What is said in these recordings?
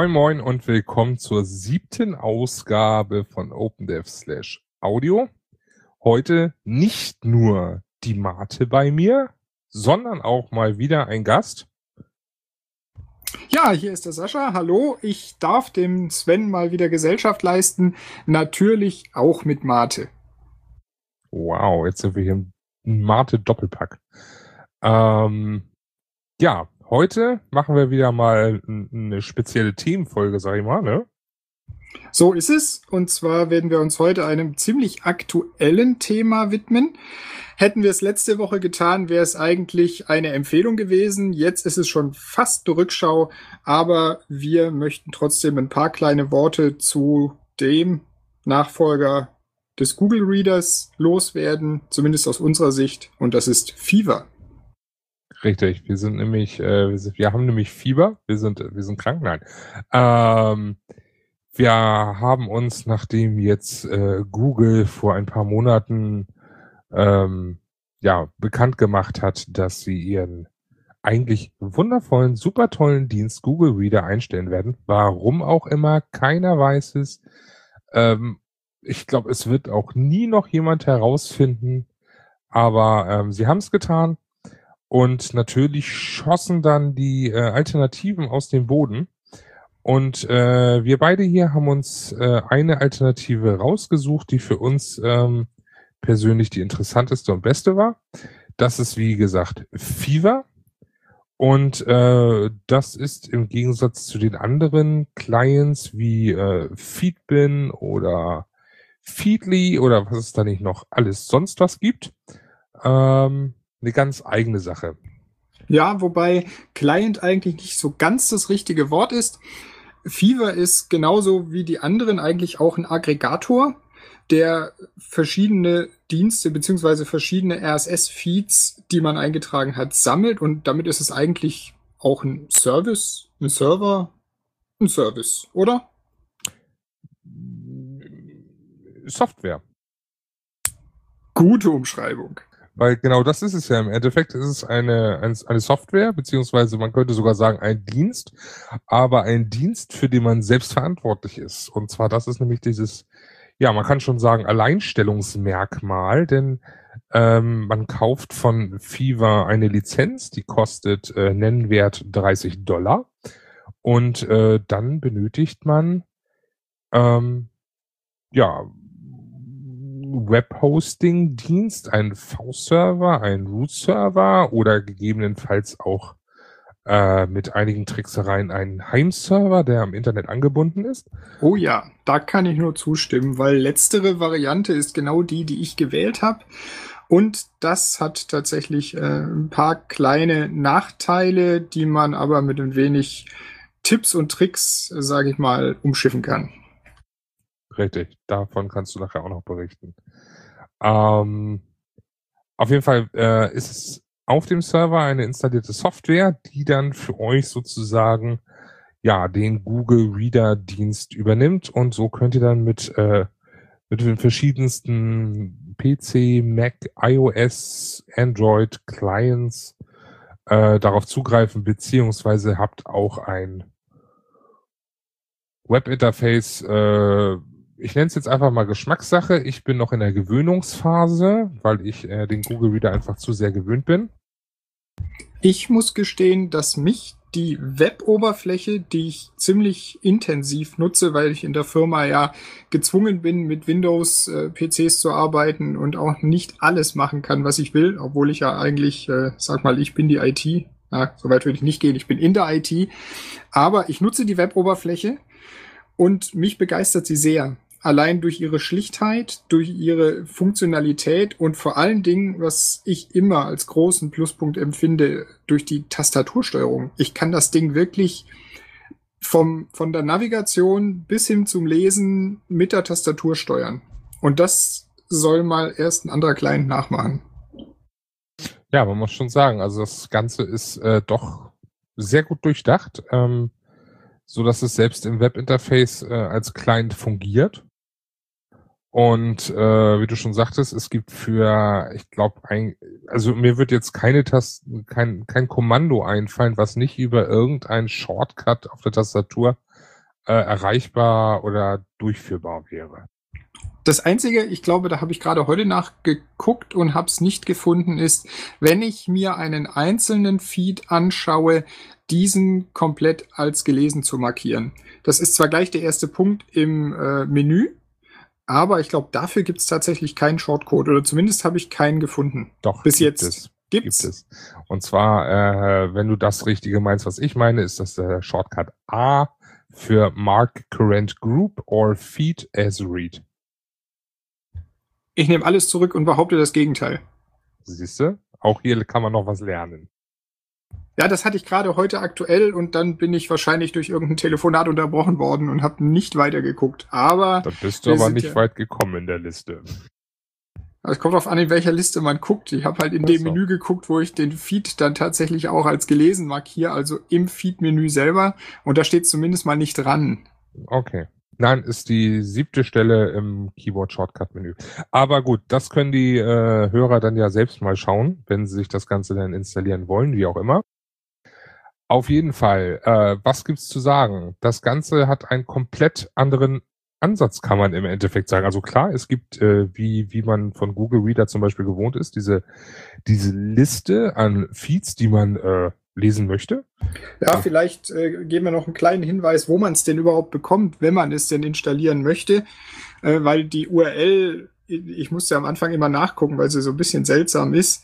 Moin Moin und willkommen zur siebten Ausgabe von OpenDev slash Audio. Heute nicht nur die Mate bei mir, sondern auch mal wieder ein Gast. Ja, hier ist der Sascha. Hallo, ich darf dem Sven mal wieder Gesellschaft leisten. Natürlich auch mit Mate. Wow, jetzt sind wir hier im Mate-Doppelpack. Ähm, ja, heute machen wir wieder mal eine spezielle Themenfolge, sag ich mal, ne? So ist es. Und zwar werden wir uns heute einem ziemlich aktuellen Thema widmen. Hätten wir es letzte Woche getan, wäre es eigentlich eine Empfehlung gewesen. Jetzt ist es schon fast eine Rückschau, aber wir möchten trotzdem ein paar kleine Worte zu dem Nachfolger des Google Readers loswerden, zumindest aus unserer Sicht, und das ist Fever. Richtig, wir sind nämlich, äh, wir, sind, wir haben nämlich Fieber, wir sind, wir sind krank, nein. Ähm, wir haben uns, nachdem jetzt äh, Google vor ein paar Monaten ähm, ja bekannt gemacht hat, dass sie ihren eigentlich wundervollen, super tollen Dienst Google Reader einstellen werden. Warum auch immer, keiner weiß es. Ähm, ich glaube, es wird auch nie noch jemand herausfinden. Aber ähm, sie haben es getan. Und natürlich schossen dann die äh, Alternativen aus dem Boden. Und äh, wir beide hier haben uns äh, eine Alternative rausgesucht, die für uns ähm, persönlich die interessanteste und beste war. Das ist, wie gesagt, Fever. Und äh, das ist im Gegensatz zu den anderen Clients wie äh, Feedbin oder Feedly oder was es da nicht noch alles sonst was gibt, ähm, eine ganz eigene Sache. Ja, wobei Client eigentlich nicht so ganz das richtige Wort ist. Fever ist genauso wie die anderen eigentlich auch ein Aggregator, der verschiedene Dienste beziehungsweise verschiedene RSS-Feeds, die man eingetragen hat, sammelt und damit ist es eigentlich auch ein Service, ein Server, ein Service, oder? Software. Gute Umschreibung. Weil genau das ist es ja. Im Endeffekt ist es eine, eine Software, beziehungsweise man könnte sogar sagen ein Dienst, aber ein Dienst, für den man selbst verantwortlich ist. Und zwar das ist nämlich dieses, ja, man kann schon sagen, Alleinstellungsmerkmal, denn ähm, man kauft von Fever eine Lizenz, die kostet äh, nennenwert 30 Dollar. Und äh, dann benötigt man ähm, ja Webhosting-Dienst, ein V-Server, ein Root-Server oder gegebenenfalls auch äh, mit einigen Tricksereien einen Heimserver, der am Internet angebunden ist. Oh ja, da kann ich nur zustimmen, weil letztere Variante ist genau die, die ich gewählt habe. Und das hat tatsächlich äh, ein paar kleine Nachteile, die man aber mit ein wenig Tipps und Tricks, sage ich mal, umschiffen kann. Richtig, davon kannst du nachher auch noch berichten. Ähm, auf jeden Fall äh, ist es auf dem Server eine installierte Software, die dann für euch sozusagen ja den Google Reader Dienst übernimmt und so könnt ihr dann mit äh, mit den verschiedensten PC, Mac, iOS, Android Clients äh, darauf zugreifen beziehungsweise habt auch ein Webinterface äh, ich nenne es jetzt einfach mal Geschmackssache. Ich bin noch in der Gewöhnungsphase, weil ich äh, den Google Reader einfach zu sehr gewöhnt bin. Ich muss gestehen, dass mich die Web-Oberfläche, die ich ziemlich intensiv nutze, weil ich in der Firma ja gezwungen bin, mit Windows-PCs äh, zu arbeiten und auch nicht alles machen kann, was ich will, obwohl ich ja eigentlich, äh, sag mal, ich bin die IT. Na, so weit würde ich nicht gehen, ich bin in der IT. Aber ich nutze die Web-Oberfläche und mich begeistert sie sehr allein durch ihre Schlichtheit, durch ihre Funktionalität und vor allen Dingen, was ich immer als großen Pluspunkt empfinde, durch die Tastatursteuerung. Ich kann das Ding wirklich vom, von der Navigation bis hin zum Lesen mit der Tastatur steuern. Und das soll mal erst ein anderer Client nachmachen. Ja, man muss schon sagen, also das Ganze ist äh, doch sehr gut durchdacht, ähm, so dass es selbst im Webinterface äh, als Client fungiert. Und äh, wie du schon sagtest, es gibt für, ich glaube, also mir wird jetzt keine Tasten, kein, kein Kommando einfallen, was nicht über irgendeinen Shortcut auf der Tastatur äh, erreichbar oder durchführbar wäre. Das Einzige, ich glaube, da habe ich gerade heute nachgeguckt und habe es nicht gefunden, ist, wenn ich mir einen einzelnen Feed anschaue, diesen komplett als gelesen zu markieren. Das ist zwar gleich der erste Punkt im äh, Menü, aber ich glaube, dafür gibt es tatsächlich keinen Shortcode oder zumindest habe ich keinen gefunden. Doch, bis jetzt. Es. Gibt's? Gibt es. Und zwar, äh, wenn du das Richtige meinst, was ich meine, ist das der Shortcut A für Mark Current Group or Feed as Read. Ich nehme alles zurück und behaupte das Gegenteil. Siehst du? Auch hier kann man noch was lernen. Ja, das hatte ich gerade heute aktuell und dann bin ich wahrscheinlich durch irgendein Telefonat unterbrochen worden und habe nicht weitergeguckt. Aber. Da bist du aber nicht ja weit gekommen in der Liste. Es kommt darauf an, in welcher Liste man guckt. Ich habe halt in dem Menü geguckt, wo ich den Feed dann tatsächlich auch als gelesen markiere, also im Feed-Menü selber. Und da steht zumindest mal nicht dran. Okay. Nein, ist die siebte Stelle im Keyboard-Shortcut-Menü. Aber gut, das können die äh, Hörer dann ja selbst mal schauen, wenn sie sich das Ganze dann installieren wollen, wie auch immer. Auf jeden Fall, äh, was gibt's zu sagen? Das Ganze hat einen komplett anderen Ansatz, kann man im Endeffekt sagen. Also klar, es gibt, äh, wie, wie man von Google Reader zum Beispiel gewohnt ist, diese, diese Liste an Feeds, die man äh, lesen möchte. Ja, vielleicht äh, geben wir noch einen kleinen Hinweis, wo man es denn überhaupt bekommt, wenn man es denn installieren möchte, äh, weil die URL, ich musste am Anfang immer nachgucken, weil sie so ein bisschen seltsam ist.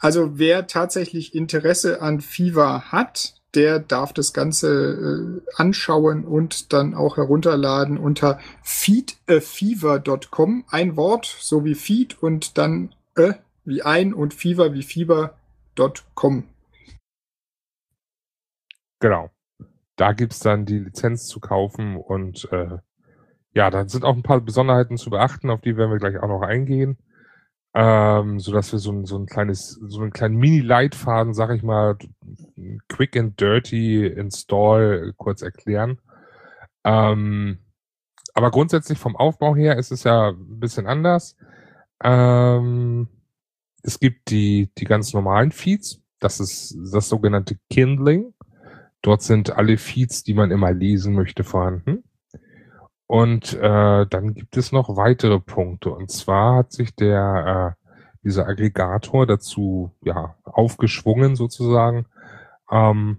Also wer tatsächlich Interesse an Fever hat, der darf das Ganze äh, anschauen und dann auch herunterladen unter feedafever.com. Ein Wort, so wie Feed und dann äh, wie ein und Fever wie Fieber.com. Genau. Da gibt's dann die Lizenz zu kaufen und äh, ja, da sind auch ein paar Besonderheiten zu beachten, auf die werden wir gleich auch noch eingehen ähm, so dass wir so ein, so ein kleines, so einen kleinen Mini-Leitfaden, sag ich mal, quick and dirty install kurz erklären. Ähm, aber grundsätzlich vom Aufbau her ist es ja ein bisschen anders. Ähm, es gibt die, die ganz normalen Feeds. Das ist das sogenannte Kindling. Dort sind alle Feeds, die man immer lesen möchte, vorhanden. Und äh, dann gibt es noch weitere Punkte. Und zwar hat sich der äh, dieser Aggregator dazu ja aufgeschwungen sozusagen, ähm,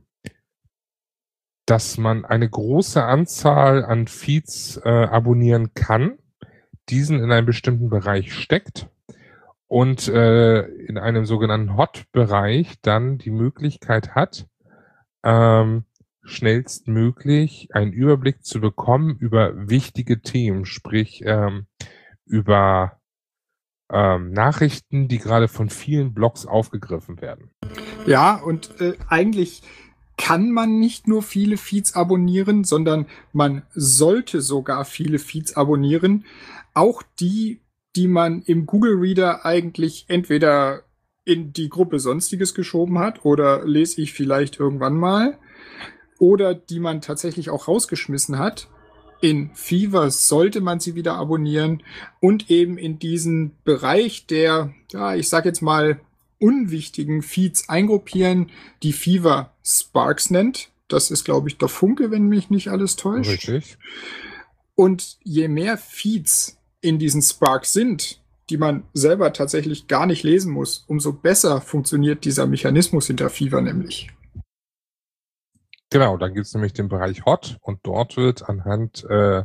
dass man eine große Anzahl an Feeds äh, abonnieren kann, diesen in einen bestimmten Bereich steckt und äh, in einem sogenannten Hot-Bereich dann die Möglichkeit hat, ähm, schnellstmöglich einen Überblick zu bekommen über wichtige Themen, sprich ähm, über ähm, Nachrichten, die gerade von vielen Blogs aufgegriffen werden. Ja, und äh, eigentlich kann man nicht nur viele Feeds abonnieren, sondern man sollte sogar viele Feeds abonnieren. Auch die, die man im Google Reader eigentlich entweder in die Gruppe Sonstiges geschoben hat oder lese ich vielleicht irgendwann mal oder die man tatsächlich auch rausgeschmissen hat. In Fever sollte man sie wieder abonnieren und eben in diesen Bereich der, ja, ich sag jetzt mal, unwichtigen Feeds eingruppieren, die Fever Sparks nennt. Das ist, glaube ich, der Funke, wenn mich nicht alles täuscht. Richtig. Und je mehr Feeds in diesen Sparks sind, die man selber tatsächlich gar nicht lesen muss, umso besser funktioniert dieser Mechanismus hinter Fever nämlich. Genau, dann gibt es nämlich den Bereich Hot und dort wird anhand, äh,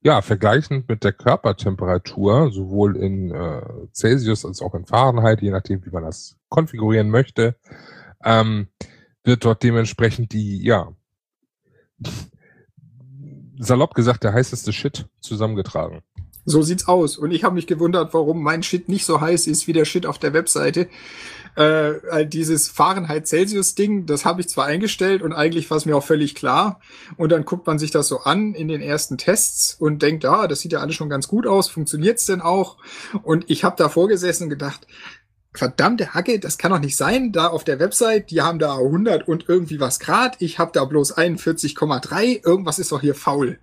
ja, vergleichend mit der Körpertemperatur, sowohl in äh, Celsius als auch in Fahrenheit, je nachdem, wie man das konfigurieren möchte, ähm, wird dort dementsprechend die, ja, salopp gesagt, der heißeste Shit zusammengetragen. So sieht's aus. Und ich habe mich gewundert, warum mein Shit nicht so heiß ist wie der Shit auf der Webseite. Äh, dieses Fahrenheit-Celsius-Ding, das habe ich zwar eingestellt und eigentlich war es mir auch völlig klar. Und dann guckt man sich das so an in den ersten Tests und denkt, ah, das sieht ja alles schon ganz gut aus, funktioniert's denn auch? Und ich habe da vorgesessen und gedacht, verdammte Hacke, das kann doch nicht sein. Da auf der Website, die haben da 100 und irgendwie was Grad. Ich habe da bloß 41,3. Irgendwas ist doch hier faul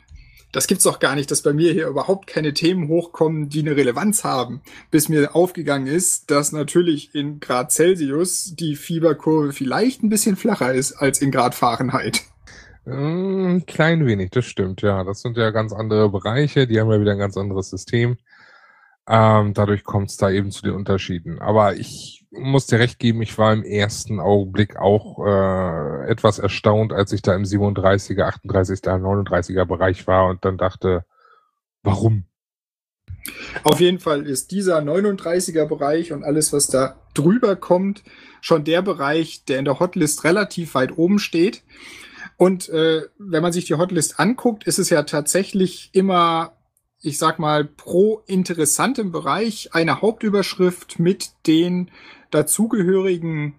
das gibt's doch gar nicht, dass bei mir hier überhaupt keine Themen hochkommen, die eine Relevanz haben, bis mir aufgegangen ist, dass natürlich in Grad Celsius die Fieberkurve vielleicht ein bisschen flacher ist als in Grad Fahrenheit. Ein mm, klein wenig, das stimmt, ja. Das sind ja ganz andere Bereiche, die haben ja wieder ein ganz anderes System. Ähm, dadurch kommt es da eben zu den Unterschieden. Aber ich muss dir recht geben, ich war im ersten Augenblick auch äh, etwas erstaunt, als ich da im 37er, 38er, 39er Bereich war und dann dachte, warum? Auf jeden Fall ist dieser 39er Bereich und alles, was da drüber kommt, schon der Bereich, der in der Hotlist relativ weit oben steht. Und äh, wenn man sich die Hotlist anguckt, ist es ja tatsächlich immer, ich sag mal, pro interessantem Bereich eine Hauptüberschrift mit den dazugehörigen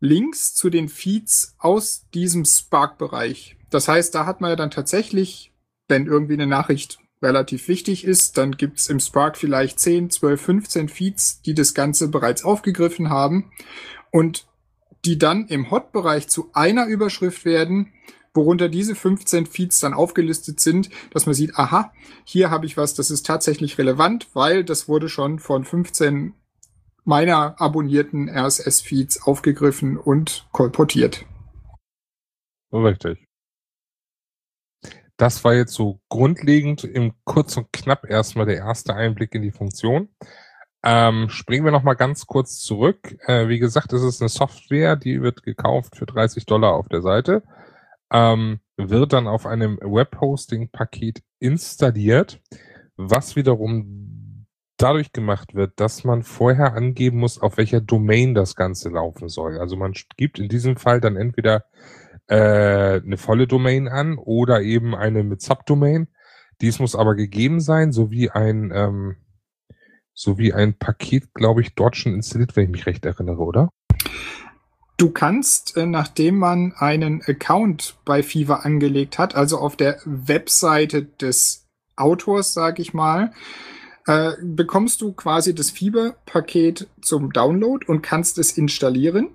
Links zu den Feeds aus diesem Spark-Bereich. Das heißt, da hat man ja dann tatsächlich, wenn irgendwie eine Nachricht relativ wichtig ist, dann gibt's im Spark vielleicht 10, 12, 15 Feeds, die das Ganze bereits aufgegriffen haben. Und die dann im Hot-Bereich zu einer Überschrift werden, worunter diese 15 Feeds dann aufgelistet sind, dass man sieht, aha, hier habe ich was, das ist tatsächlich relevant, weil das wurde schon von 15 meiner abonnierten RSS-Feeds aufgegriffen und kolportiert. Richtig. Das war jetzt so grundlegend im kurz und knapp erstmal der erste Einblick in die Funktion. Ähm, springen wir noch mal ganz kurz zurück. Äh, wie gesagt, es ist eine Software, die wird gekauft für 30 Dollar auf der Seite, ähm, wird dann auf einem Webhosting-Paket installiert, was wiederum dadurch gemacht wird, dass man vorher angeben muss, auf welcher Domain das Ganze laufen soll. Also man gibt in diesem Fall dann entweder äh, eine volle Domain an oder eben eine mit Subdomain. Dies muss aber gegeben sein, sowie ein ähm, sowie ein Paket, glaube ich, dort schon installiert, wenn ich mich recht erinnere, oder? Du kannst, äh, nachdem man einen Account bei Fever angelegt hat, also auf der Webseite des Autors, sag ich mal, äh, bekommst du quasi das Fever-Paket zum Download und kannst es installieren.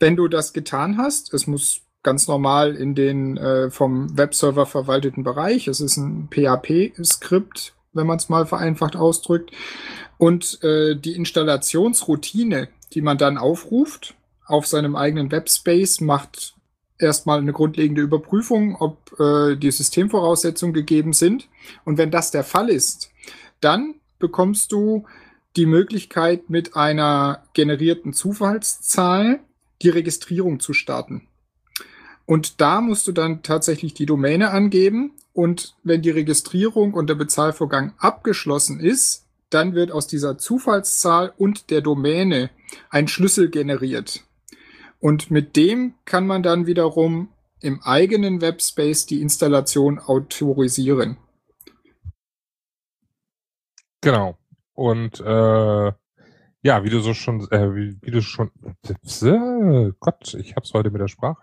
Wenn du das getan hast, es muss ganz normal in den äh, vom Webserver verwalteten Bereich, es ist ein PHP-Skript, wenn man es mal vereinfacht ausdrückt. Und äh, die Installationsroutine, die man dann aufruft auf seinem eigenen Webspace, macht erstmal eine grundlegende Überprüfung, ob äh, die Systemvoraussetzungen gegeben sind. Und wenn das der Fall ist, dann bekommst du die Möglichkeit, mit einer generierten Zufallszahl die Registrierung zu starten. Und da musst du dann tatsächlich die Domäne angeben und wenn die Registrierung und der Bezahlvorgang abgeschlossen ist, dann wird aus dieser Zufallszahl und der Domäne ein Schlüssel generiert. Und mit dem kann man dann wiederum im eigenen Webspace die Installation autorisieren. Genau. Und äh, ja, wie du so schon, äh, wie, wie du schon, äh, Gott, ich hab's heute mit der Sprache.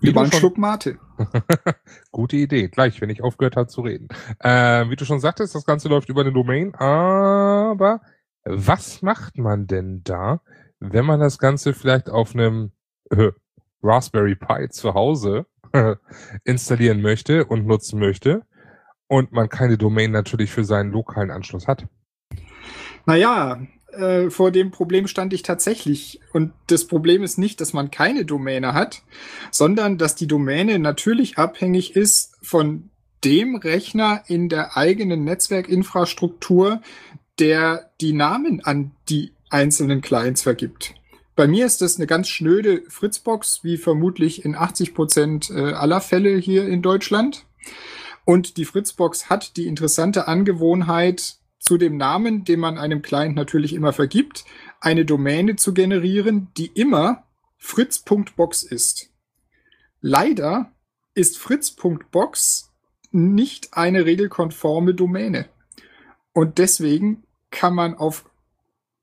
Wie Über einen Schluck Mate. Gute Idee, gleich, wenn ich aufgehört habe zu reden. Äh, wie du schon sagtest, das Ganze läuft über eine Domain, aber was macht man denn da, wenn man das Ganze vielleicht auf einem äh, Raspberry Pi zu Hause installieren möchte und nutzen möchte und man keine Domain natürlich für seinen lokalen Anschluss hat? Naja, äh, vor dem Problem stand ich tatsächlich. Und das Problem ist nicht, dass man keine Domäne hat, sondern dass die Domäne natürlich abhängig ist von dem Rechner in der eigenen Netzwerkinfrastruktur, der die Namen an die einzelnen Clients vergibt. Bei mir ist das eine ganz schnöde Fritzbox, wie vermutlich in 80 Prozent äh, aller Fälle hier in Deutschland. Und die Fritzbox hat die interessante Angewohnheit, zu dem Namen, den man einem Client natürlich immer vergibt, eine Domäne zu generieren, die immer fritz.box ist. Leider ist fritz.box nicht eine regelkonforme Domäne. Und deswegen kann man auf,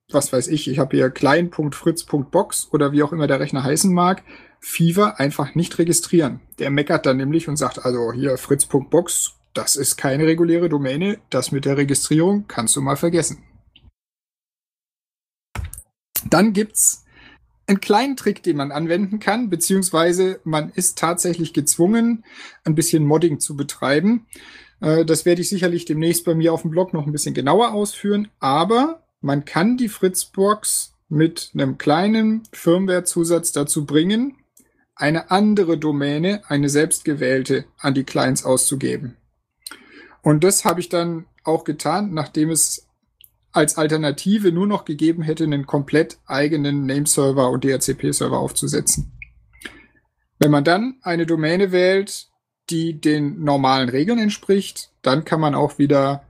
was weiß ich, ich habe hier klein.fritz.box oder wie auch immer der Rechner heißen mag, Fever einfach nicht registrieren. Der meckert dann nämlich und sagt, also hier fritz.box das ist keine reguläre Domäne. Das mit der Registrierung kannst du mal vergessen. Dann gibt's einen kleinen Trick, den man anwenden kann, beziehungsweise man ist tatsächlich gezwungen, ein bisschen Modding zu betreiben. Äh, das werde ich sicherlich demnächst bei mir auf dem Blog noch ein bisschen genauer ausführen, aber man kann die Fritzbox mit einem kleinen Firmwarezusatz dazu bringen, eine andere Domäne, eine selbstgewählte, an die Clients auszugeben. Und das habe ich dann auch getan, nachdem es als Alternative nur noch gegeben hätte, einen komplett eigenen Nameserver und DHCP-Server aufzusetzen. Wenn man dann eine Domäne wählt, die den normalen Regeln entspricht, dann kann man auch wieder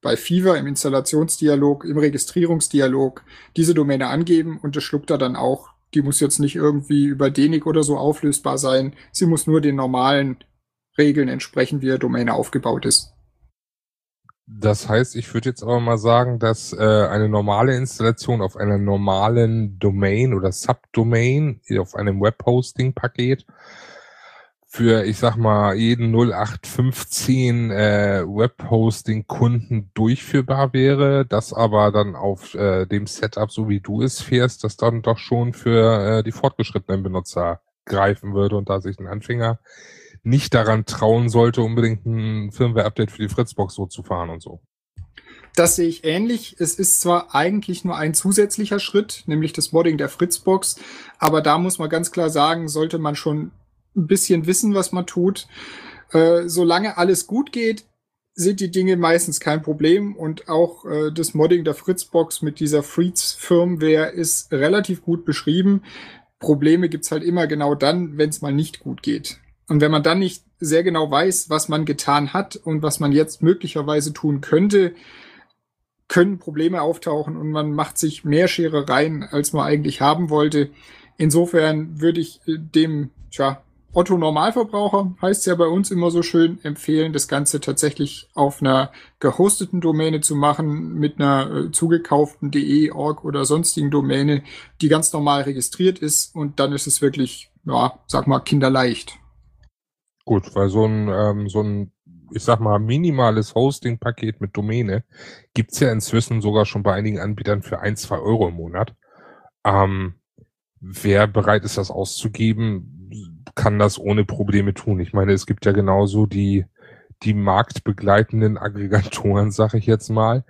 bei Fever im Installationsdialog, im Registrierungsdialog diese Domäne angeben und das schluckt er dann auch. Die muss jetzt nicht irgendwie über DENIC oder so auflösbar sein. Sie muss nur den normalen Regeln entsprechen, wie der Domäne aufgebaut ist. Das heißt, ich würde jetzt aber mal sagen, dass äh, eine normale Installation auf einer normalen Domain oder Subdomain auf einem Webhosting-Paket für, ich sag mal, jeden 0815 äh, Webhosting-Kunden durchführbar wäre, das aber dann auf äh, dem Setup, so wie du es fährst, das dann doch schon für äh, die fortgeschrittenen Benutzer greifen würde und da sich ein Anfänger nicht daran trauen sollte, unbedingt ein Firmware-Update für die Fritzbox so zu fahren und so. Das sehe ich ähnlich. Es ist zwar eigentlich nur ein zusätzlicher Schritt, nämlich das Modding der Fritzbox, aber da muss man ganz klar sagen, sollte man schon ein bisschen wissen, was man tut. Äh, solange alles gut geht, sind die Dinge meistens kein Problem und auch äh, das Modding der Fritzbox mit dieser Freeze-Firmware ist relativ gut beschrieben. Probleme gibt's halt immer genau dann, wenn es mal nicht gut geht. Und wenn man dann nicht sehr genau weiß, was man getan hat und was man jetzt möglicherweise tun könnte, können Probleme auftauchen und man macht sich mehr Scherereien, als man eigentlich haben wollte. Insofern würde ich äh, dem, tja, Otto Normalverbraucher heißt ja bei uns immer so schön, empfehlen, das Ganze tatsächlich auf einer gehosteten Domäne zu machen, mit einer äh, zugekauften DE, Org oder sonstigen Domäne, die ganz normal registriert ist und dann ist es wirklich, ja, sag mal, kinderleicht. Gut, weil so ein, ähm, so ein, ich sag mal, minimales Hosting-Paket mit Domäne gibt's ja inzwischen sogar schon bei einigen Anbietern für ein, zwei Euro im Monat. Ähm, wer bereit ist, das auszugeben, kann das ohne Probleme tun. Ich meine, es gibt ja genauso die, die marktbegleitenden Aggregatoren, sag ich jetzt mal,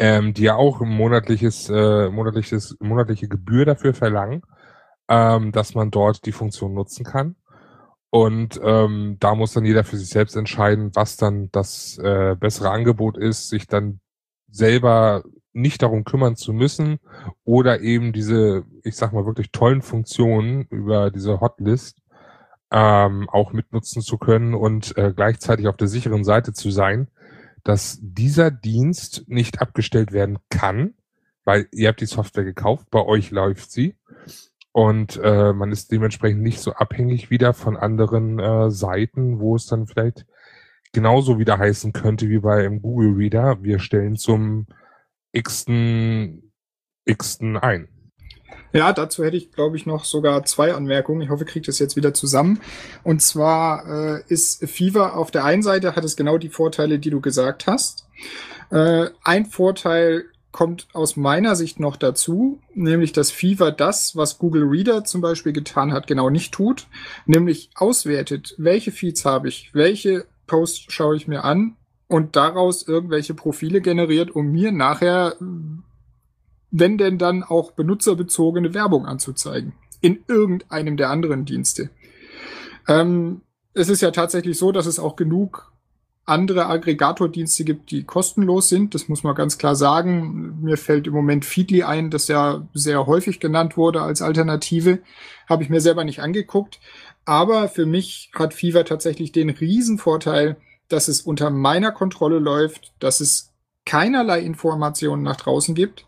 ähm, die ja auch monatliches, äh, monatliches, monatliche Gebühr dafür verlangen, ähm, dass man dort die Funktion nutzen kann. Und ähm, da muss dann jeder für sich selbst entscheiden, was dann das äh, bessere Angebot ist, sich dann selber nicht darum kümmern zu müssen oder eben diese, ich sag mal, wirklich tollen Funktionen über diese Hotlist ähm, auch mitnutzen zu können und äh, gleichzeitig auf der sicheren Seite zu sein, dass dieser Dienst nicht abgestellt werden kann, weil ihr habt die Software gekauft, bei euch läuft sie und äh, man ist dementsprechend nicht so abhängig wieder von anderen äh, Seiten, wo es dann vielleicht genauso wieder heißen könnte wie bei im Google Reader, wir stellen zum x-ten x-ten ein. Ja, dazu hätte ich, glaube ich, noch sogar zwei Anmerkungen. Ich hoffe, ich kriege das jetzt wieder zusammen. Und zwar äh, ist Fever auf der einen Seite hat es genau die Vorteile, die du gesagt hast. Äh, ein Vorteil kommt aus meiner Sicht noch dazu, nämlich dass Fever das, was Google Reader zum Beispiel getan hat, genau nicht tut, nämlich auswertet, welche Feeds habe ich, welche Posts schaue ich mir an und daraus irgendwelche Profile generiert, um mir nachher wenn denn dann auch benutzerbezogene Werbung anzuzeigen. In irgendeinem der anderen Dienste. Ähm, es ist ja tatsächlich so, dass es auch genug andere Aggregatordienste gibt, die kostenlos sind. Das muss man ganz klar sagen. Mir fällt im Moment Feedly ein, das ja sehr häufig genannt wurde als Alternative. Habe ich mir selber nicht angeguckt. Aber für mich hat Fever tatsächlich den Riesenvorteil, dass es unter meiner Kontrolle läuft, dass es keinerlei Informationen nach draußen gibt,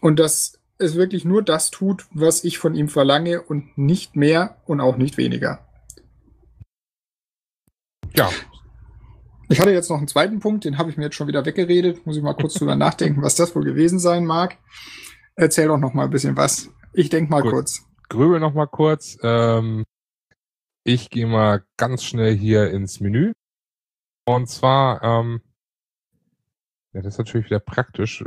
und dass es wirklich nur das tut, was ich von ihm verlange und nicht mehr und auch nicht weniger. Ja. Ich hatte jetzt noch einen zweiten Punkt, den habe ich mir jetzt schon wieder weggeredet. Muss ich mal kurz drüber nachdenken, was das wohl gewesen sein mag. Erzähl doch noch mal ein bisschen was. Ich denke mal Gut. kurz. Grübel noch mal kurz. Ähm, ich gehe mal ganz schnell hier ins Menü. Und zwar ähm, ja, das ist natürlich wieder praktisch.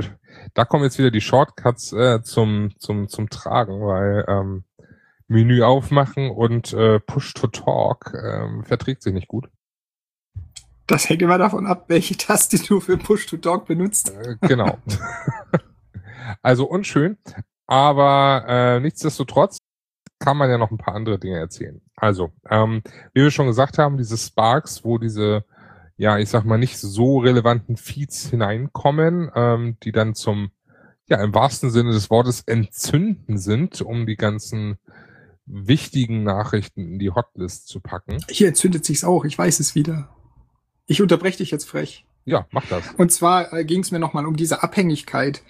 Da kommen jetzt wieder die Shortcuts äh, zum, zum, zum Tragen, weil ähm, Menü aufmachen und äh, Push to Talk ähm, verträgt sich nicht gut. Das hängt immer davon ab, welche Taste du für Push to Talk benutzt. Äh, genau. also unschön, aber äh, nichtsdestotrotz kann man ja noch ein paar andere Dinge erzählen. Also, ähm, wie wir schon gesagt haben, diese Sparks, wo diese, ja, ich sag mal, nicht so relevanten Feeds hineinkommen, ähm, die dann zum, ja, im wahrsten Sinne des Wortes entzünden sind, um die ganzen wichtigen Nachrichten in die Hotlist zu packen. Hier entzündet sich's auch, ich weiß es wieder. Ich unterbreche dich jetzt frech. Ja, mach das. Und zwar äh, ging es mir nochmal um diese Abhängigkeit.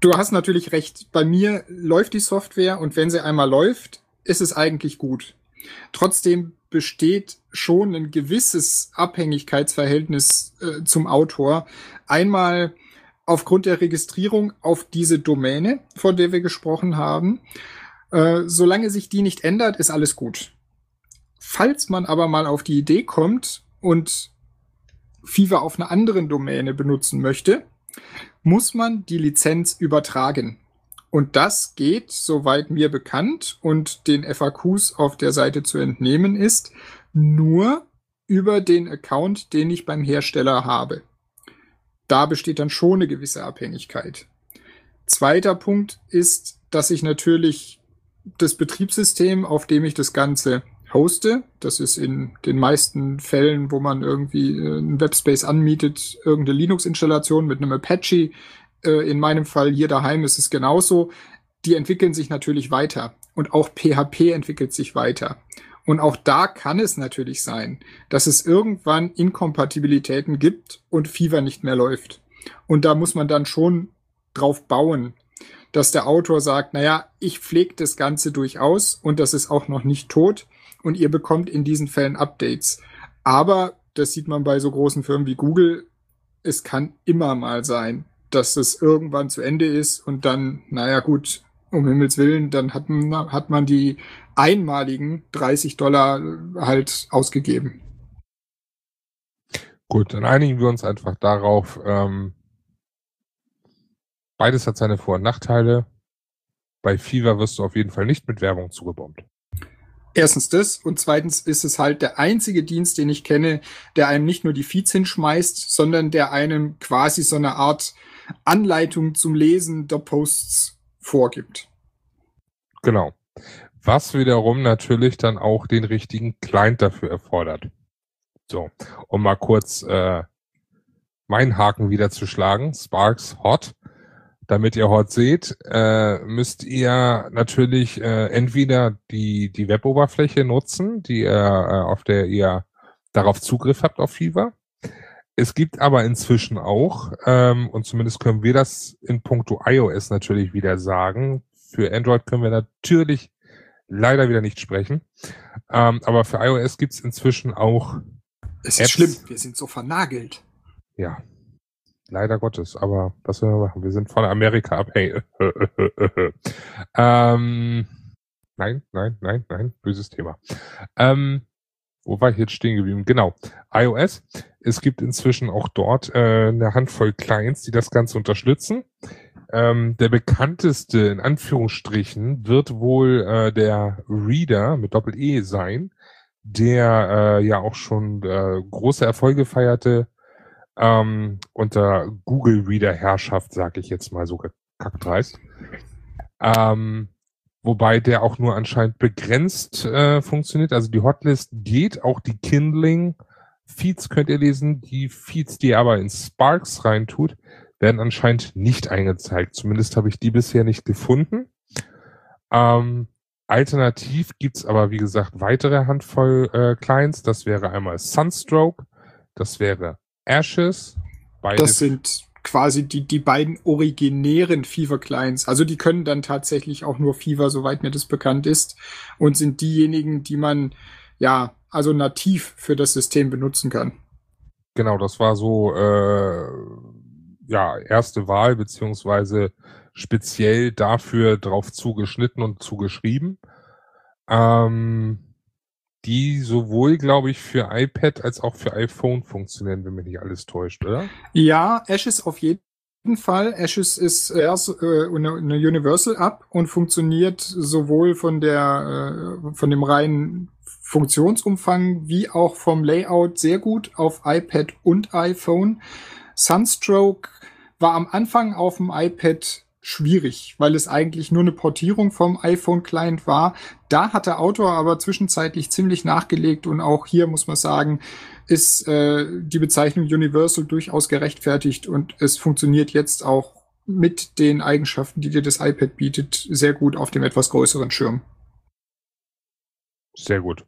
Du hast natürlich recht. Bei mir läuft die Software und wenn sie einmal läuft, ist es eigentlich gut. Trotzdem besteht schon ein gewisses Abhängigkeitsverhältnis äh, zum Autor. Einmal aufgrund der Registrierung auf diese Domäne, von der wir gesprochen haben. Äh, solange sich die nicht ändert, ist alles gut. Falls man aber mal auf die Idee kommt und Fever auf einer anderen Domäne benutzen möchte, muss man die Lizenz übertragen. Und das geht, soweit mir bekannt und den FAQs auf der Seite zu entnehmen ist, nur über den Account, den ich beim Hersteller habe. Da besteht dann schon eine gewisse Abhängigkeit. Zweiter Punkt ist, dass ich natürlich das Betriebssystem, auf dem ich das Ganze hoste. Das ist in den meisten Fällen, wo man irgendwie äh, einen Webspace anmietet, irgendeine Linux-Installation mit einem Apache. Äh, in meinem Fall hier daheim ist es genauso. Die entwickeln sich natürlich weiter. Und auch PHP entwickelt sich weiter. Und auch da kann es natürlich sein, dass es irgendwann Inkompatibilitäten gibt und Fever nicht mehr läuft. Und da muss man dann schon drauf bauen, dass der Autor sagt, naja, ich pflege das Ganze durchaus und das ist auch noch nicht tot und ihr bekommt in diesen Fällen Updates. Aber das sieht man bei so großen Firmen wie Google. Es kann immer mal sein, dass es irgendwann zu Ende ist und dann, naja gut, um Himmels Willen, dann hat man, hat man die einmaligen 30 Dollar halt ausgegeben. Gut, dann einigen wir uns einfach darauf. Ähm, beides hat seine Vor- und Nachteile. Bei Fever wirst du auf jeden Fall nicht mit Werbung zugebombt. Erstens das und zweitens ist es halt der einzige Dienst, den ich kenne, der einem nicht nur die Feeds hinschmeißt, sondern der einem quasi so eine Art Anleitung zum Lesen der Posts vorgibt. Genau. Was wiederum natürlich dann auch den richtigen Client dafür erfordert. So, um mal kurz äh, meinen Haken wieder zu schlagen. Sparks Hot damit ihr Hot seht, äh, müsst ihr natürlich äh, entweder die, die Weboberfläche nutzen, die äh, auf der ihr darauf Zugriff habt auf Fever. Es gibt aber inzwischen auch, ähm, und zumindest können wir das in puncto iOS natürlich wieder sagen, für Android können wir natürlich leider wieder nicht sprechen, ähm, aber für iOS gibt's inzwischen auch Es ist Apps. schlimm, wir sind so vernagelt. Ja, Leider Gottes, aber was sollen wir machen? Wir sind von Amerika abhängig. ähm, nein, nein, nein, nein, böses Thema. Ähm, wo war ich jetzt stehen geblieben? Genau, iOS. Es gibt inzwischen auch dort äh, eine Handvoll Clients, die das Ganze unterstützen. Ähm, der bekannteste in Anführungsstrichen wird wohl äh, der Reader mit Doppel-E sein, der äh, ja auch schon äh, große Erfolge feierte ähm, unter Google Reader Herrschaft, sage ich jetzt mal so kackdreist. Ähm, wobei der auch nur anscheinend begrenzt äh, funktioniert. Also die Hotlist geht, auch die Kindling Feeds könnt ihr lesen. Die Feeds, die ihr aber in Sparks reintut, werden anscheinend nicht eingezeigt. Zumindest habe ich die bisher nicht gefunden. Ähm, alternativ gibt's aber, wie gesagt, weitere Handvoll äh, Clients. Das wäre einmal Sunstroke, das wäre Ashes. Beide das sind quasi die, die beiden originären Fever Clients. Also die können dann tatsächlich auch nur Fever, soweit mir das bekannt ist, und sind diejenigen, die man ja also nativ für das System benutzen kann. Genau, das war so äh, ja erste Wahl beziehungsweise speziell dafür drauf zugeschnitten und zugeschrieben. Ähm, die sowohl, glaube ich, für iPad als auch für iPhone funktionieren, wenn mich nicht alles täuscht, oder? Ja, Ashes auf jeden Fall. Ashes ist erst äh, eine, eine Universal App und funktioniert sowohl von der äh, von dem reinen Funktionsumfang wie auch vom Layout sehr gut auf iPad und iPhone. Sunstroke war am Anfang auf dem iPad schwierig, weil es eigentlich nur eine Portierung vom iPhone-Client war. Da hat der Autor aber zwischenzeitlich ziemlich nachgelegt und auch hier muss man sagen, ist äh, die Bezeichnung Universal durchaus gerechtfertigt und es funktioniert jetzt auch mit den Eigenschaften, die dir das iPad bietet, sehr gut auf dem etwas größeren Schirm. Sehr gut.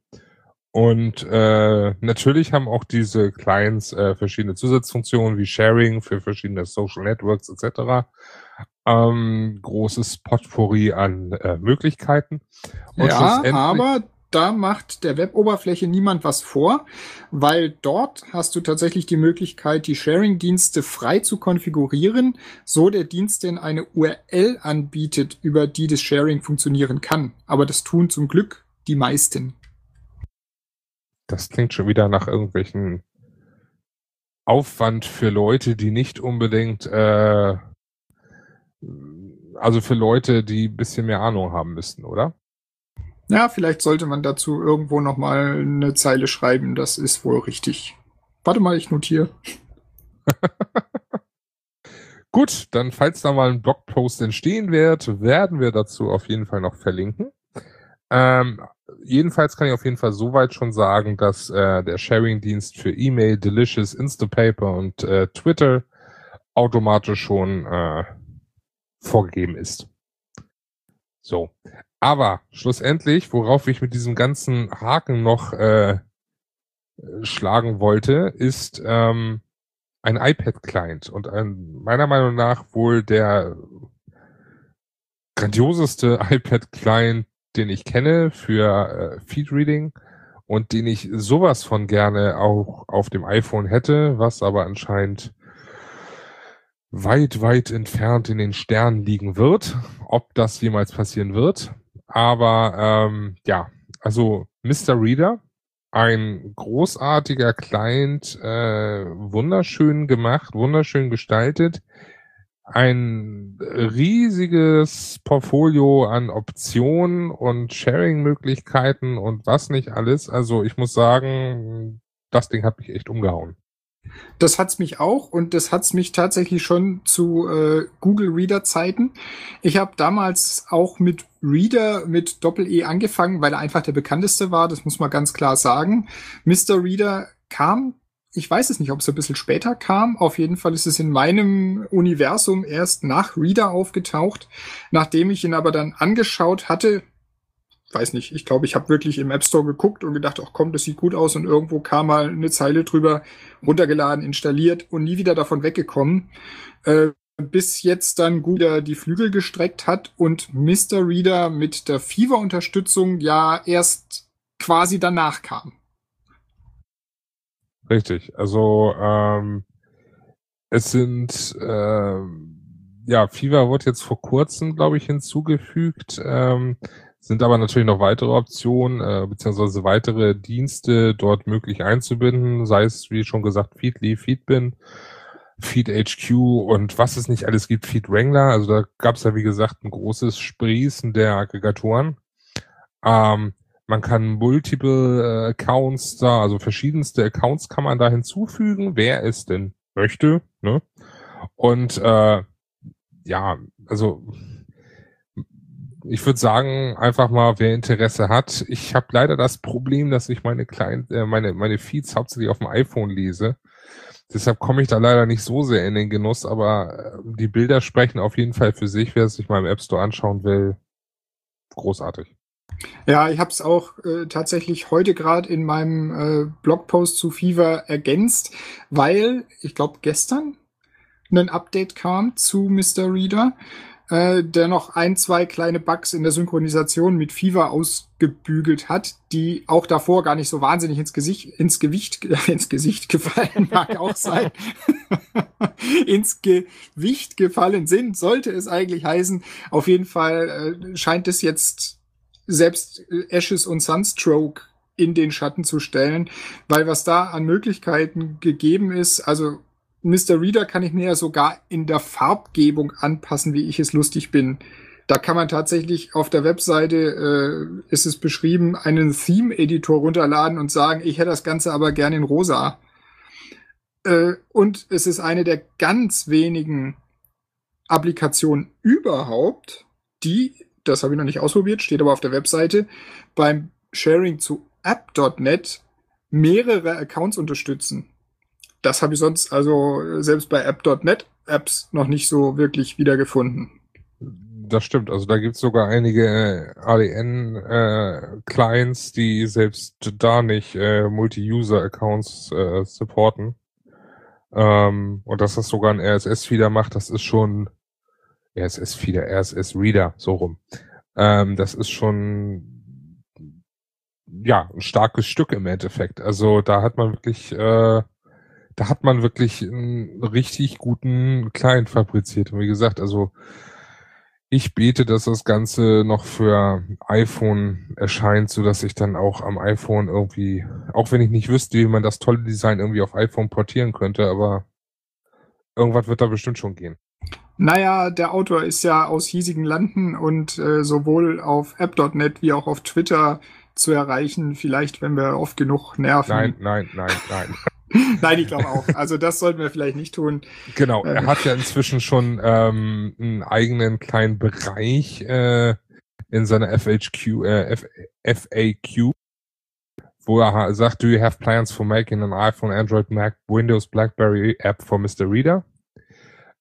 Und äh, natürlich haben auch diese Clients äh, verschiedene Zusatzfunktionen wie Sharing für verschiedene Social Networks etc. Ähm, großes Potpourri an äh, Möglichkeiten. Und ja, aber da macht der Web-Oberfläche niemand was vor, weil dort hast du tatsächlich die Möglichkeit, die Sharing-Dienste frei zu konfigurieren, so der Dienst denn eine URL anbietet, über die das Sharing funktionieren kann. Aber das tun zum Glück die meisten. Das klingt schon wieder nach irgendwelchen Aufwand für Leute, die nicht unbedingt, äh, also für Leute, die ein bisschen mehr Ahnung haben müssten, oder? Ja, vielleicht sollte man dazu irgendwo nochmal eine Zeile schreiben. Das ist wohl richtig. Warte mal, ich notiere. Gut, dann falls da mal ein Blogpost entstehen wird, werden wir dazu auf jeden Fall noch verlinken. Ähm, jedenfalls kann ich auf jeden Fall soweit schon sagen, dass äh, der Sharing-Dienst für E-Mail, Delicious, Instapaper und äh, Twitter automatisch schon äh, vorgegeben ist. So. Aber schlussendlich, worauf ich mit diesem ganzen Haken noch äh, schlagen wollte, ist ähm, ein iPad-Client und ein, meiner Meinung nach wohl der grandioseste iPad-Client, den ich kenne für äh, Feed-Reading und den ich sowas von gerne auch auf dem iPhone hätte, was aber anscheinend weit, weit entfernt in den Sternen liegen wird. Ob das jemals passieren wird. Aber ähm, ja, also Mr. Reader, ein großartiger Client, äh, wunderschön gemacht, wunderschön gestaltet ein riesiges Portfolio an Optionen und Sharing-Möglichkeiten und was nicht alles. Also ich muss sagen, das Ding hat mich echt umgehauen. Das hat's mich auch und das hat's mich tatsächlich schon zu äh, Google Reader Zeiten. Ich habe damals auch mit Reader mit Doppel E angefangen, weil er einfach der bekannteste war. Das muss man ganz klar sagen. Mr. Reader kam ich weiß es nicht, ob es ein bisschen später kam. Auf jeden Fall ist es in meinem Universum erst nach Reader aufgetaucht. Nachdem ich ihn aber dann angeschaut hatte, weiß nicht, ich glaube, ich habe wirklich im App Store geguckt und gedacht, ach komm, das sieht gut aus und irgendwo kam mal eine Zeile drüber, runtergeladen, installiert und nie wieder davon weggekommen. Äh, bis jetzt dann Google die Flügel gestreckt hat und Mr. Reader mit der Fever-Unterstützung ja erst quasi danach kam. Richtig. Also ähm, es sind äh, ja Fever wurde jetzt vor kurzem, glaube ich, hinzugefügt. Ähm, sind aber natürlich noch weitere Optionen äh, beziehungsweise weitere Dienste dort möglich einzubinden, sei es wie schon gesagt Feedly, Feedbin, FeedHQ und was es nicht alles gibt, Feed Wrangler. Also da gab es ja wie gesagt ein großes Sprießen der Aggregatoren. Ähm, man kann multiple äh, Accounts da, also verschiedenste Accounts kann man da hinzufügen, wer es denn möchte. Ne? Und äh, ja, also ich würde sagen, einfach mal, wer Interesse hat. Ich habe leider das Problem, dass ich meine kleinen, äh, meine, meine Feeds hauptsächlich auf dem iPhone lese. Deshalb komme ich da leider nicht so sehr in den Genuss, aber äh, die Bilder sprechen auf jeden Fall für sich, wer es sich mal im App Store anschauen will. Großartig. Ja, ich habe es auch äh, tatsächlich heute gerade in meinem äh, Blogpost zu Fever ergänzt, weil ich glaube gestern ein Update kam zu Mr. Reader, äh, der noch ein, zwei kleine Bugs in der Synchronisation mit Fever ausgebügelt hat, die auch davor gar nicht so wahnsinnig ins Gesicht, ins Gewicht, äh, ins Gesicht gefallen mag auch sein, ins Gewicht gefallen sind, sollte es eigentlich heißen. Auf jeden Fall äh, scheint es jetzt selbst äh, Ashes und Sunstroke in den Schatten zu stellen, weil was da an Möglichkeiten gegeben ist, also Mr. Reader kann ich mir ja sogar in der Farbgebung anpassen, wie ich es lustig bin. Da kann man tatsächlich auf der Webseite, äh, ist es beschrieben, einen Theme-Editor runterladen und sagen, ich hätte das Ganze aber gerne in rosa. Äh, und es ist eine der ganz wenigen Applikation überhaupt, die, das habe ich noch nicht ausprobiert, steht aber auf der Webseite, beim Sharing zu App.net mehrere Accounts unterstützen. Das habe ich sonst also selbst bei App.net Apps noch nicht so wirklich wiedergefunden. Das stimmt. Also da gibt es sogar einige äh, ADN-Clients, äh, die selbst da nicht äh, Multi-User-Accounts äh, supporten. Ähm, und dass das sogar ein RSS-Feeder macht, das ist schon RSS-Feeder, RSS-Reader, so rum. Ähm, das ist schon ja ein starkes Stück im Endeffekt. Also da hat man wirklich äh, da hat man wirklich einen richtig guten Client fabriziert. Und wie gesagt, also ich bete, dass das Ganze noch für iPhone erscheint, so dass ich dann auch am iPhone irgendwie, auch wenn ich nicht wüsste, wie man das tolle Design irgendwie auf iPhone portieren könnte, aber irgendwas wird da bestimmt schon gehen. Naja, der Autor ist ja aus hiesigen Landen und äh, sowohl auf app.net wie auch auf Twitter zu erreichen, vielleicht wenn wir oft genug nerven. Nein, nein, nein, nein. Nein, ich glaube auch. Also das sollten wir vielleicht nicht tun. Genau, er ähm. hat ja inzwischen schon ähm, einen eigenen kleinen Bereich äh, in seiner FHQ, äh, F FAQ, wo er sagt, do you have plans for making an iPhone, Android, Mac, Windows, BlackBerry App for Mr. Reader?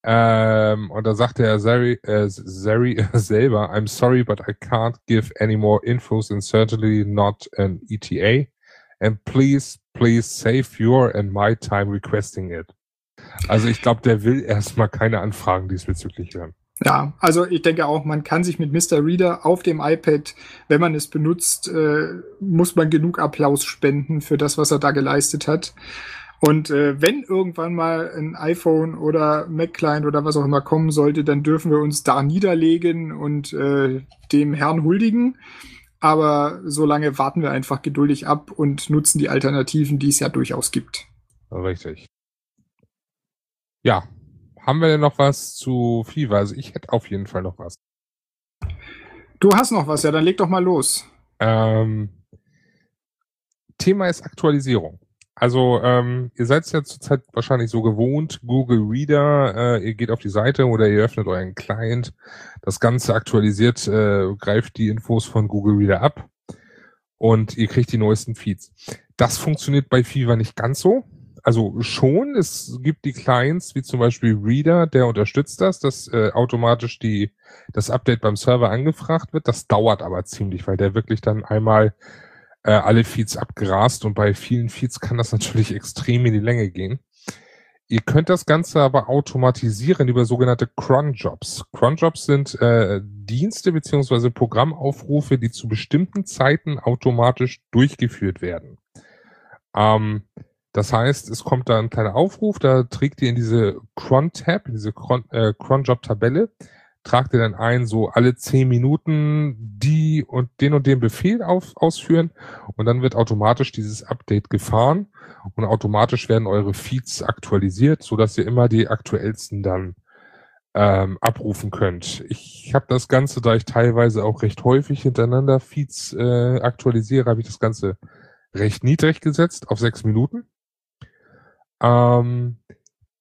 Ähm, und da sagte er Zeri, äh, Zeri selber, I'm sorry, but I can't give any more infos and certainly not an ETA. And please please save your and my time requesting it. Also ich glaube, der will erstmal keine Anfragen diesbezüglich hören. Ja, also ich denke auch, man kann sich mit Mr. Reader auf dem iPad, wenn man es benutzt, äh, muss man genug Applaus spenden für das, was er da geleistet hat. Und äh, wenn irgendwann mal ein iPhone oder Mac Client oder was auch immer kommen sollte, dann dürfen wir uns da niederlegen und äh, dem Herrn huldigen. Aber solange warten wir einfach geduldig ab und nutzen die Alternativen, die es ja durchaus gibt. Richtig. Ja. Haben wir denn noch was zu FIFA? Also ich hätte auf jeden Fall noch was. Du hast noch was, ja, dann leg doch mal los. Ähm, Thema ist Aktualisierung. Also ähm, ihr seid es ja zurzeit wahrscheinlich so gewohnt, Google Reader, äh, ihr geht auf die Seite oder ihr öffnet euren Client, das Ganze aktualisiert, äh, greift die Infos von Google Reader ab und ihr kriegt die neuesten Feeds. Das funktioniert bei Fever nicht ganz so. Also schon, es gibt die Clients, wie zum Beispiel Reader, der unterstützt das, dass äh, automatisch die, das Update beim Server angefragt wird. Das dauert aber ziemlich, weil der wirklich dann einmal äh, alle Feeds abgrast und bei vielen Feeds kann das natürlich extrem in die Länge gehen. Ihr könnt das Ganze aber automatisieren über sogenannte Cronjobs. Cronjobs sind äh, Dienste beziehungsweise Programmaufrufe, die zu bestimmten Zeiten automatisch durchgeführt werden. Ähm, das heißt, es kommt da ein kleiner Aufruf, da trägt ihr in diese Cron-Tab, in diese Cron-Job-Tabelle, äh, tragt ihr dann ein, so alle zehn Minuten die und den und den Befehl auf, ausführen und dann wird automatisch dieses Update gefahren und automatisch werden eure Feeds aktualisiert, so dass ihr immer die aktuellsten dann ähm, abrufen könnt. Ich habe das Ganze, da ich teilweise auch recht häufig hintereinander Feeds äh, aktualisiere, habe ich das Ganze recht niedrig gesetzt auf sechs Minuten. Ähm,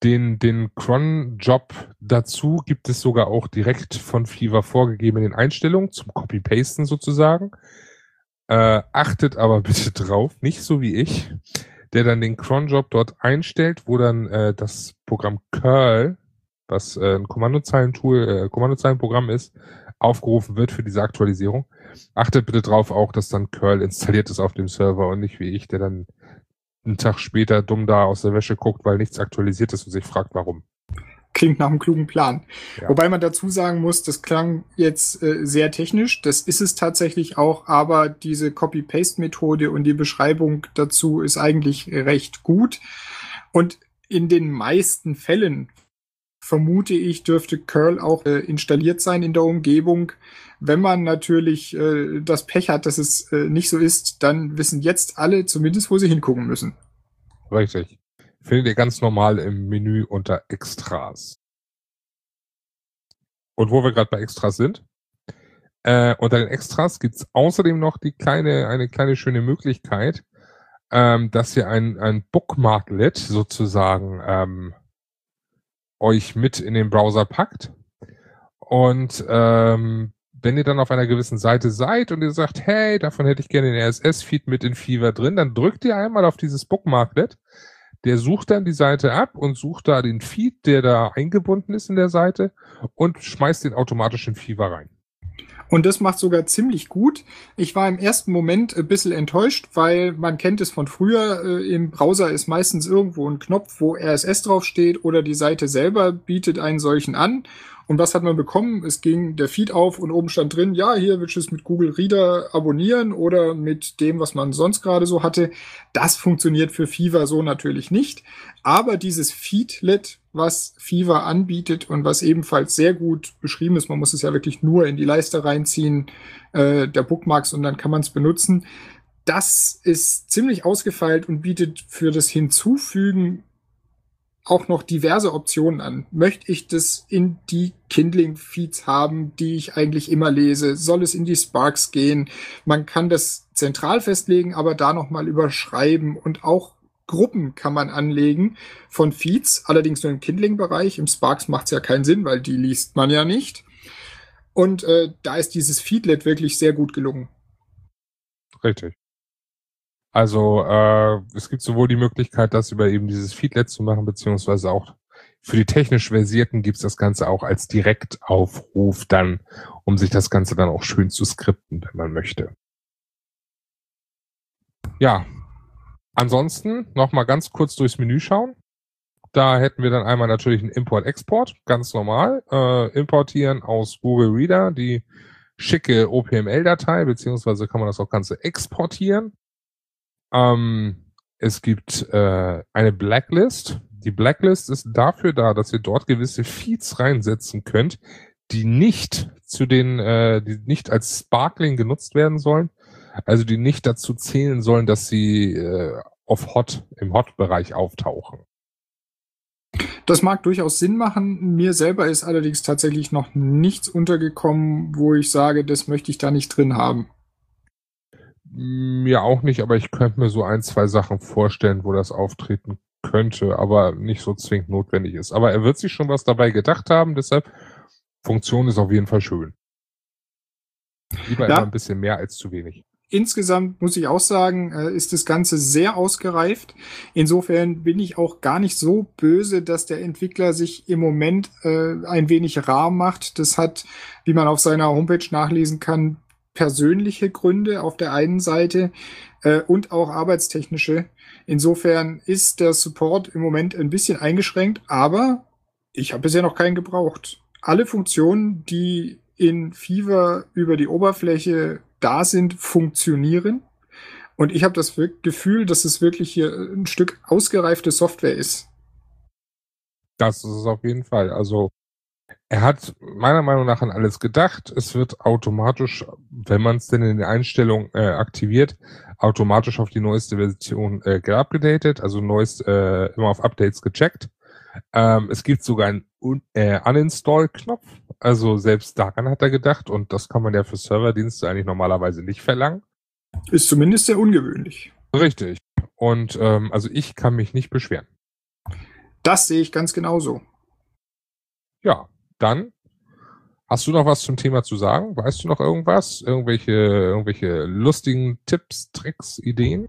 den, den Cron-Job dazu gibt es sogar auch direkt von Fever vorgegeben in den Einstellungen zum Copy-Pasten sozusagen. Äh, achtet aber bitte drauf, nicht so wie ich, der dann den Cron-Job dort einstellt, wo dann äh, das Programm Curl, was äh, ein Kommandozeilentool, äh, Kommandozeilenprogramm ist, aufgerufen wird für diese Aktualisierung. Achtet bitte drauf auch, dass dann Curl installiert ist auf dem Server und nicht wie ich, der dann einen Tag später dumm da aus der Wäsche guckt, weil nichts aktualisiert ist und sich fragt, warum. Klingt nach einem klugen Plan. Ja. Wobei man dazu sagen muss, das klang jetzt äh, sehr technisch. Das ist es tatsächlich auch, aber diese Copy-Paste-Methode und die Beschreibung dazu ist eigentlich recht gut. Und in den meisten Fällen vermute ich, dürfte Curl auch äh, installiert sein in der Umgebung. Wenn man natürlich äh, das Pech hat, dass es äh, nicht so ist, dann wissen jetzt alle zumindest, wo sie hingucken müssen. Richtig. Findet ihr ganz normal im Menü unter Extras. Und wo wir gerade bei Extras sind, äh, unter den Extras gibt's außerdem noch die kleine, eine kleine schöne Möglichkeit, ähm, dass ihr ein, ein Bookmarklet sozusagen ähm, euch mit in den Browser packt Und ähm, wenn ihr dann auf einer gewissen Seite seid und ihr sagt, hey, davon hätte ich gerne den RSS-Feed mit in Fever drin, dann drückt ihr einmal auf dieses Bookmarklet. Der sucht dann die Seite ab und sucht da den Feed, der da eingebunden ist in der Seite und schmeißt den automatisch in Fever rein. Und das macht sogar ziemlich gut. Ich war im ersten Moment ein bisschen enttäuscht, weil man kennt es von früher. Äh, Im Browser ist meistens irgendwo ein Knopf, wo RSS draufsteht oder die Seite selber bietet einen solchen an. Und was hat man bekommen? Es ging der Feed auf und oben stand drin, ja, hier willst du es mit Google Reader abonnieren oder mit dem, was man sonst gerade so hatte. Das funktioniert für Fever so natürlich nicht. Aber dieses Feedlet, was Fever anbietet und was ebenfalls sehr gut beschrieben ist, man muss es ja wirklich nur in die Leiste reinziehen, äh, der Bookmarks und dann kann man es benutzen. Das ist ziemlich ausgefeilt und bietet für das Hinzufügen auch noch diverse Optionen an. Möchte ich das in die Kindling-Feeds haben, die ich eigentlich immer lese? Soll es in die Sparks gehen? Man kann das zentral festlegen, aber da nochmal überschreiben und auch Gruppen kann man anlegen von Feeds, allerdings nur im Kindling-Bereich. Im Sparks macht es ja keinen Sinn, weil die liest man ja nicht. Und äh, da ist dieses Feedlet wirklich sehr gut gelungen. Richtig. Also äh, es gibt sowohl die Möglichkeit, das über eben dieses Feedlet zu machen, beziehungsweise auch für die technisch Versierten gibt's das Ganze auch als Direktaufruf dann, um sich das Ganze dann auch schön zu skripten, wenn man möchte. Ja, ansonsten noch mal ganz kurz durchs Menü schauen. Da hätten wir dann einmal natürlich einen Import-Export, ganz normal. Äh, importieren aus Google Reader die schicke OPML-Datei, beziehungsweise kann man das auch Ganze exportieren. Ähm, es gibt äh, eine Blacklist. Die Blacklist ist dafür da, dass ihr dort gewisse Feeds reinsetzen könnt, die nicht zu den, äh, die nicht als Sparkling genutzt werden sollen, also die nicht dazu zählen sollen, dass sie äh, auf Hot im Hot-Bereich auftauchen. Das mag durchaus Sinn machen. Mir selber ist allerdings tatsächlich noch nichts untergekommen, wo ich sage, das möchte ich da nicht drin haben. Mir auch nicht, aber ich könnte mir so ein, zwei Sachen vorstellen, wo das auftreten könnte, aber nicht so zwingend notwendig ist. Aber er wird sich schon was dabei gedacht haben, deshalb Funktion ist auf jeden Fall schön. Lieber ja. immer ein bisschen mehr als zu wenig. Insgesamt muss ich auch sagen, äh, ist das Ganze sehr ausgereift. Insofern bin ich auch gar nicht so böse, dass der Entwickler sich im Moment äh, ein wenig rar macht. Das hat, wie man auf seiner Homepage nachlesen kann, persönliche Gründe auf der einen Seite äh, und auch arbeitstechnische. Insofern ist der Support im Moment ein bisschen eingeschränkt, aber ich habe bisher noch keinen gebraucht. Alle Funktionen, die in Fever über die Oberfläche da sind, funktionieren. Und ich habe das Gefühl, dass es wirklich hier ein Stück ausgereifte Software ist. Das ist es auf jeden Fall. Also er hat meiner Meinung nach an alles gedacht. Es wird automatisch, wenn man es denn in der Einstellung äh, aktiviert, automatisch auf die neueste Version äh, geupdatet, also neuest äh, immer auf Updates gecheckt. Ähm, es gibt sogar einen Un äh, Uninstall-Knopf, also selbst daran hat er gedacht und das kann man ja für Serverdienste eigentlich normalerweise nicht verlangen. Ist zumindest sehr ungewöhnlich. Richtig. Und ähm, also ich kann mich nicht beschweren. Das sehe ich ganz genauso. Ja, dann hast du noch was zum Thema zu sagen? Weißt du noch irgendwas? Irgendwelche, irgendwelche lustigen Tipps, Tricks, Ideen?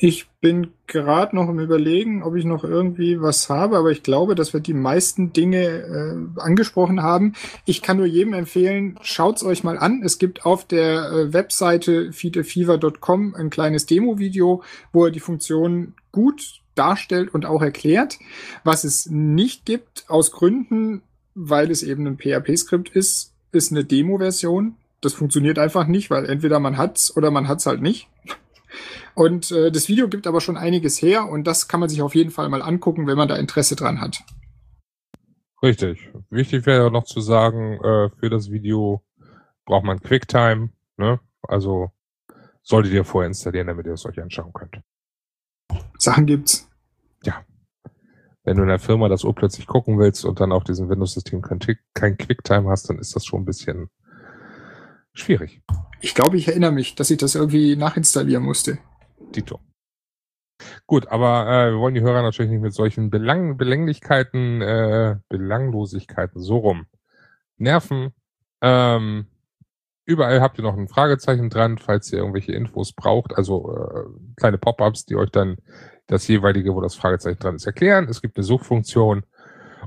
Ich bin gerade noch im Überlegen, ob ich noch irgendwie was habe, aber ich glaube, dass wir die meisten Dinge äh, angesprochen haben. Ich kann nur jedem empfehlen, schaut's euch mal an. Es gibt auf der äh, Webseite feedfever.com ein kleines Demo-Video, wo er die Funktion gut darstellt und auch erklärt. Was es nicht gibt, aus Gründen, weil es eben ein PHP-Skript ist, ist eine Demo-Version. Das funktioniert einfach nicht, weil entweder man hat's oder man hat's halt nicht. Und äh, das Video gibt aber schon einiges her und das kann man sich auf jeden Fall mal angucken, wenn man da Interesse dran hat. Richtig. Wichtig wäre noch zu sagen, äh, für das Video braucht man QuickTime. Ne? Also solltet ihr vorher installieren, damit ihr es euch anschauen könnt. Sachen gibt's. Wenn du in der Firma das urplötzlich gucken willst und dann auf diesem Windows-System kein, kein QuickTime hast, dann ist das schon ein bisschen schwierig. Ich glaube, ich erinnere mich, dass ich das irgendwie nachinstallieren musste. Dito. Gut, aber äh, wir wollen die Hörer natürlich nicht mit solchen Belang Belänglichkeiten, äh, Belanglosigkeiten so rum nerven. Ähm, überall habt ihr noch ein Fragezeichen dran, falls ihr irgendwelche Infos braucht. Also äh, kleine Pop-ups, die euch dann das jeweilige, wo das Fragezeichen dran ist, erklären. Es gibt eine Suchfunktion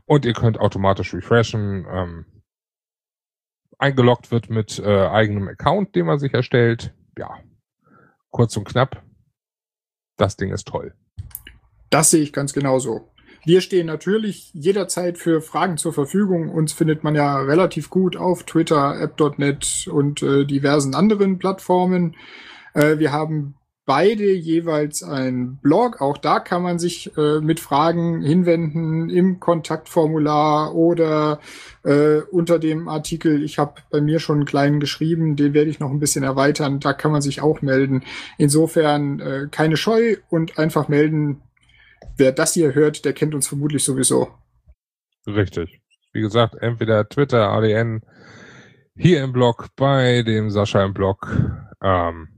und ihr könnt automatisch refreshen. Ähm, eingeloggt wird mit äh, eigenem Account, den man sich erstellt. Ja, kurz und knapp. Das Ding ist toll. Das sehe ich ganz genauso. Wir stehen natürlich jederzeit für Fragen zur Verfügung. Uns findet man ja relativ gut auf Twitter, app.net und äh, diversen anderen Plattformen. Äh, wir haben beide jeweils ein Blog. Auch da kann man sich äh, mit Fragen hinwenden im Kontaktformular oder äh, unter dem Artikel. Ich habe bei mir schon einen kleinen geschrieben, den werde ich noch ein bisschen erweitern. Da kann man sich auch melden. Insofern äh, keine Scheu und einfach melden. Wer das hier hört, der kennt uns vermutlich sowieso. Richtig. Wie gesagt, entweder Twitter, ADN, hier im Blog, bei dem Sascha im Blog. Ähm,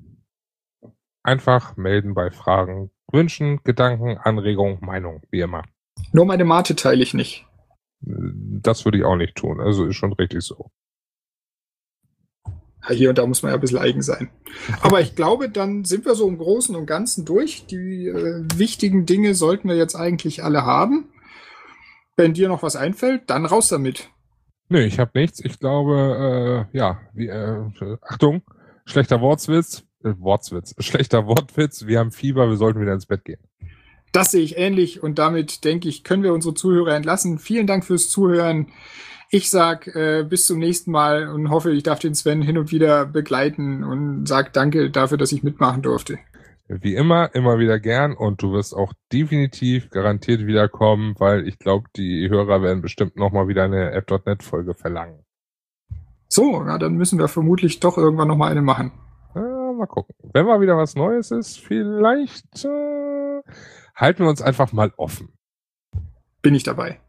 Einfach melden bei Fragen, Wünschen, Gedanken, Anregungen, Meinung, wie immer. Nur meine Mate teile ich nicht. Das würde ich auch nicht tun. Also ist schon richtig so. Hier und da muss man ja ein bisschen eigen sein. Aber ich glaube, dann sind wir so im Großen und Ganzen durch. Die äh, wichtigen Dinge sollten wir jetzt eigentlich alle haben. Wenn dir noch was einfällt, dann raus damit. Nö, ich habe nichts. Ich glaube, äh, ja, wie, äh, Achtung, schlechter Wortwitz. Wortwitz, schlechter Wortwitz, wir haben Fieber, wir sollten wieder ins Bett gehen. Das sehe ich ähnlich und damit denke ich, können wir unsere Zuhörer entlassen. Vielen Dank fürs Zuhören. Ich sag äh, bis zum nächsten Mal und hoffe, ich darf den Sven hin und wieder begleiten und sag danke dafür, dass ich mitmachen durfte. Wie immer, immer wieder gern und du wirst auch definitiv garantiert wiederkommen, weil ich glaube, die Hörer werden bestimmt nochmal wieder eine App.net Folge verlangen. So, ja, dann müssen wir vermutlich doch irgendwann nochmal eine machen mal gucken. Wenn mal wieder was Neues ist, vielleicht äh, halten wir uns einfach mal offen. Bin ich dabei.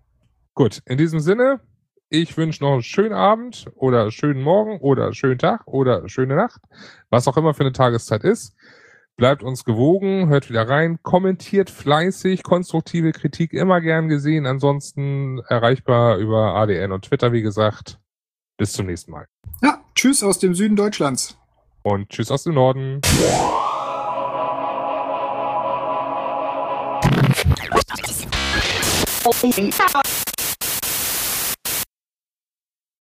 Gut, in diesem Sinne, ich wünsche noch einen schönen Abend oder schönen Morgen oder schönen Tag oder schöne Nacht, was auch immer für eine Tageszeit ist. Bleibt uns gewogen, hört wieder rein, kommentiert fleißig, konstruktive Kritik immer gern gesehen, ansonsten erreichbar über ADN und Twitter, wie gesagt. Bis zum nächsten Mal. Ja, tschüss aus dem Süden Deutschlands. Und tschüss aus dem Norden.